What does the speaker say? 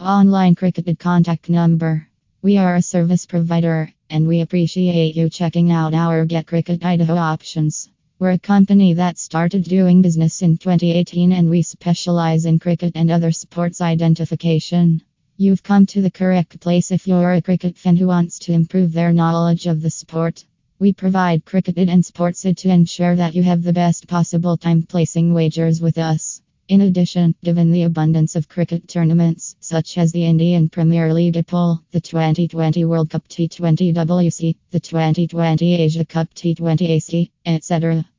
Online Cricket Id Contact Number. We are a service provider and we appreciate you checking out our Get Cricket ID options. We're a company that started doing business in 2018 and we specialize in cricket and other sports identification. You've come to the correct place if you're a cricket fan who wants to improve their knowledge of the sport. We provide cricket id and sports id to ensure that you have the best possible time placing wagers with us. In addition, given the abundance of cricket tournaments, such as the Indian Premier League IPL, the Twenty20 World Cup T20 WC, the Twenty20 Asia Cup T20 AC, etc.,